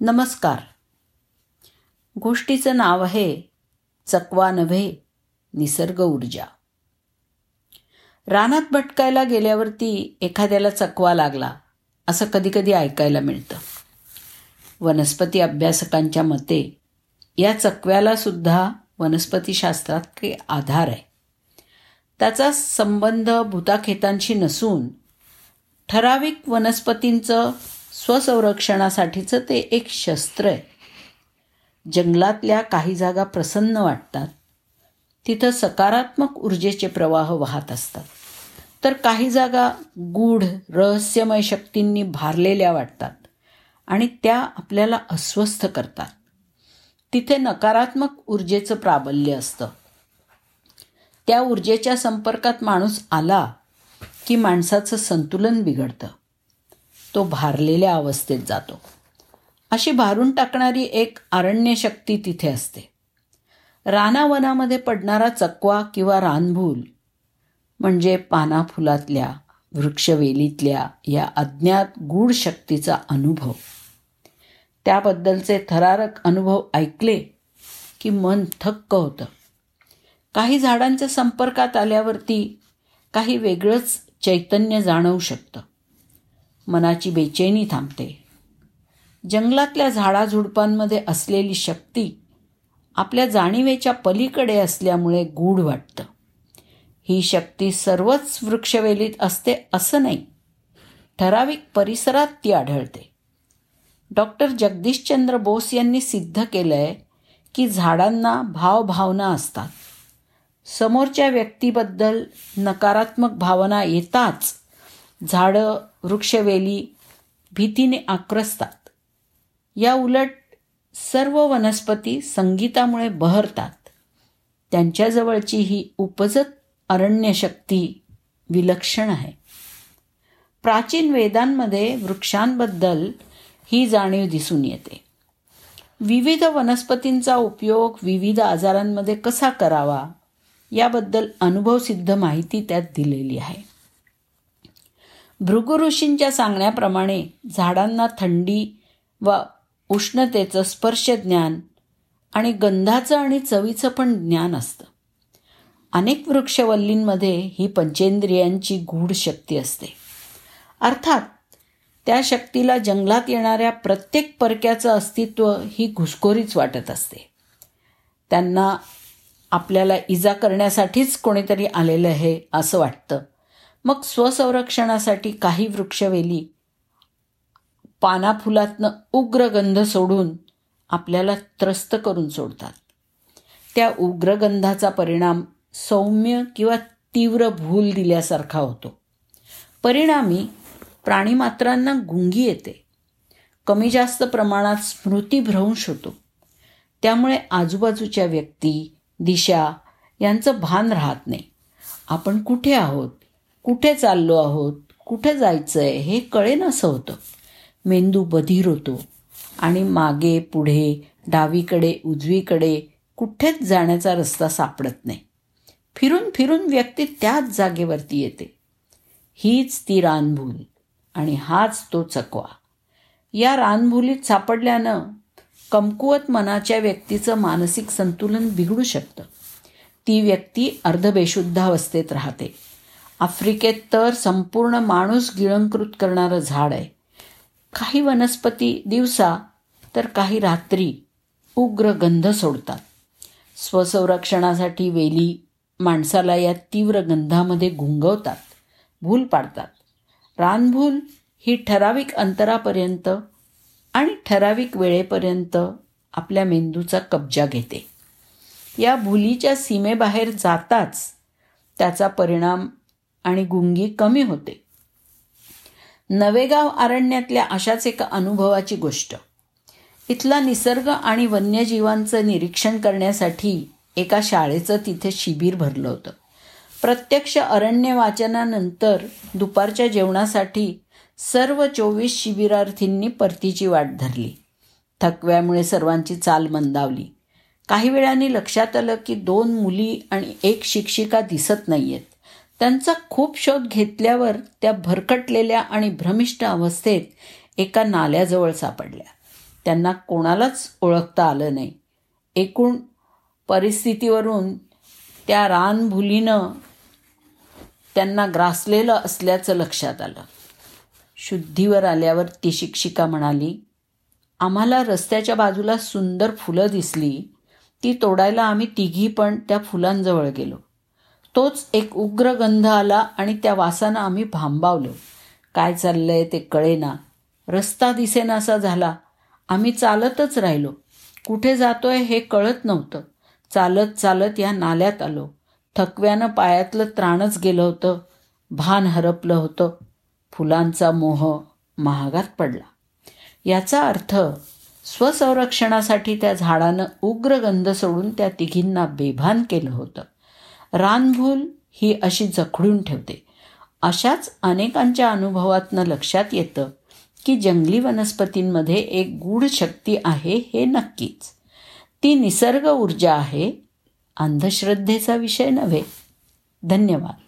नमस्कार. गोष्टीचं नाव आहे चकवा नव्हे निसर्ग ऊर्जा. रानात भटकायला गेल्यावरती एखाद्याला चकवा लागला असं कधीकधी ऐकायला मिळतं. वनस्पती अभ्यासकांच्या मते या चकव्याला सुद्धा वनस्पतीशास्त्रात काही आधार आहे. त्याचा संबंध भूताखेतांशी नसून ठराविक वनस्पतींचं स्वसंरक्षणासाठीचं ते एक शस्त्र आहे. जंगलातल्या काही जागा प्रसन्न वाटतात. तिथं सकारात्मक ऊर्जेचे प्रवाह वाहत असतात. तर काही जागा गूढ रहस्यमय शक्तींनी भारलेल्या वाटतात आणि त्या आपल्याला अस्वस्थ करतात. तिथे नकारात्मक ऊर्जेचं प्राबल्य असतं. त्या ऊर्जेच्या संपर्कात माणूस आला की माणसाचं संतुलन बिघडतं. तो भारलेल्या अवस्थेत जातो. अशी भारून टाकणारी एक अरण्य शक्ती तिथे असते. रानावनामध्ये पडणारा चकवा किंवा रानभूल म्हणजे पानाफुलातल्या वृक्षवेलीतल्या या अज्ञात गूढ शक्तीचा अनुभव. त्याबद्दलचे थरारक अनुभव ऐकले की मन थक्क होतं. काही झाडांच्या संपर्कात आल्यावरती काही वेगळंच चैतन्य जाणवू शकतं. मनाची बेचैनी थांबते. जंगलातल्या झाडाझुडपांमध्ये असलेली शक्ती आपल्या जाणीवेच्या पलीकडे असल्यामुळे गूढ वाटतं. ही शक्ती सर्वच वृक्षवेलीत असते असं नाही ठराविक परिसरात ती आढळते. डॉक्टर जगदीशचंद्र बोस यांनी सिद्ध केलं आहे की झाडांना भावभावना असतात. समोरच्या व्यक्तीबद्दल नकारात्मक भावना येताच झाडं वृक्षवेली भीतीने आक्रसतात. या उलट सर्व वनस्पती संगीतामुळे बहरतात. त्यांच्याजवळची ही उपजत अरण्यशक्ती विलक्षण आहे. प्राचीन वेदांमध्ये वृक्षांबद्दल ही जाणीव दिसून येते. विविध वनस्पतींचा उपयोग विविध आजारांमध्ये कसा करावा याबद्दल अनुभवसिद्ध माहिती त्यात दिलेली आहे. भृगुऋषींच्या सांगण्याप्रमाणे झाडांना थंडी व उष्णतेचं स्पर्श ज्ञान आणि गंधाचं आणि चवीचं पण ज्ञान असतं. अनेक वृक्षवल्लींमध्ये ही पंचेंद्रियांची गूढ शक्ती असते. अर्थात त्या शक्तीला जंगलात येणाऱ्या प्रत्येक परक्याचं अस्तित्व ही घुसखोरीच वाटत असते. त्यांना आपल्याला इजा करण्यासाठीच कोणीतरी आलेलं आहे असं वाटतं. मग स्वसंरक्षणासाठी काही वृक्षवेली पानाफुलातनं उग्रगंध सोडून आपल्याला त्रस्त करून सोडतात. त्या उग्रगंधाचा परिणाम सौम्य किंवा तीव्र भूल दिल्यासारखा होतो. परिणामी प्राणीमात्रांना गुंगी येते. कमी जास्त प्रमाणात स्मृतीभ्रंश होतो. त्यामुळे आजूबाजूच्या व्यक्ती दिशा यांचं भान राहत नाही. आपण कुठे आहोत? कुठे चाललो आहोत? कुठे जायचं आहे हे कळेनासं होतं. मेंदू बधीर होतो. आणि मागे पुढे डावीकडे उजवीकडे कुठेच जाण्याचा रस्ता सापडत नाही. फिरून फिरून व्यक्ती त्याच जागेवरती येते. हीच ती रानभूल. आणि हाच तो चकवा. या रानभुलीत सापडल्यानं कमकुवत मनाच्या व्यक्तीचं मानसिक संतुलन बिघडू शकतं. ती व्यक्ती अर्धबेशुद्ध अवस्थेत राहते. आफ्रिकेत तर संपूर्ण माणूस गिळंकृत करणारं झाड आहे. काही वनस्पती दिवसा तर काही रात्री उग्र गंध सोडतात. स्वसंरक्षणासाठी वेली माणसाला या तीव्र गंधामध्ये गुंगवतात भूल पाडतात. रानभूल ही ठराविक अंतरापर्यंत आणि ठराविक वेळेपर्यंत आपल्या मेंदूचा कब्जा घेते. या भुलीच्या सीमेबाहेर जाताच त्याचा परिणाम आणि गुंगी कमी होते. नवेगाव अरण्यातल्या अशाच एका अनुभवाची गोष्ट. इथला निसर्ग आणि वन्यजीवांचं निरीक्षण करण्यासाठी एका शाळेचं तिथे शिबिर भरलं होतं. प्रत्यक्ष अरण्य वाचनानंतर दुपारच्या जेवणासाठी सर्व चोवीस शिबिरार्थींनी परतीची वाट धरली. थकव्यामुळे सर्वांची चाल मंदावली. काही वेळाने लक्षात आलं की दोन मुली आणि एक शिक्षिका दिसत नाहीयेत. त्यांचा खूप शोध घेतल्यावर त्या भरकटलेल्या आणि भ्रमिष्ट अवस्थेत एका नाल्याजवळ सापडल्या. त्यांना कोणालाच ओळखता आलं नाही. एकूण परिस्थितीवरून त्या रानभुलीनं त्यांना ग्रासलेलं असल्याचं लक्षात आलं. शुद्धीवर आल्यावर ती शिक्षिका म्हणाली आम्हाला रस्त्याच्या बाजूला सुंदर फुलं दिसली. ती तोडायला आम्ही तिघी पण त्या फुलांजवळ गेलो. तोच एक उग्र गंध आला आणि त्या वासानं आम्ही भांबावलो. काय चाललंय ते कळेना. रस्ता दिसेनासा झाला. आम्ही चालतच राहिलो. कुठे जातोय हे कळत नव्हतं. चालत चालत या नाल्यात आलो. थकव्यानं पायातलं त्राणच गेलं होतं. भान हरपलं होतं. फुलांचा मोह महागात पडला. याचा अर्थ स्वसंरक्षणासाठी त्या झाडानं उग्र गंध सोडून त्या तिघींना बेभान केलं होतं. रानभूल ही अशी जखडून ठेवते. अशाच अनेकांच्या अनुभवातनं लक्षात येतं की जंगली वनस्पतींमध्ये एक गूढ शक्ती आहे हे नक्कीच. ती निसर्ग ऊर्जा आहे. अंधश्रद्धेचा विषय नव्हे. धन्यवाद.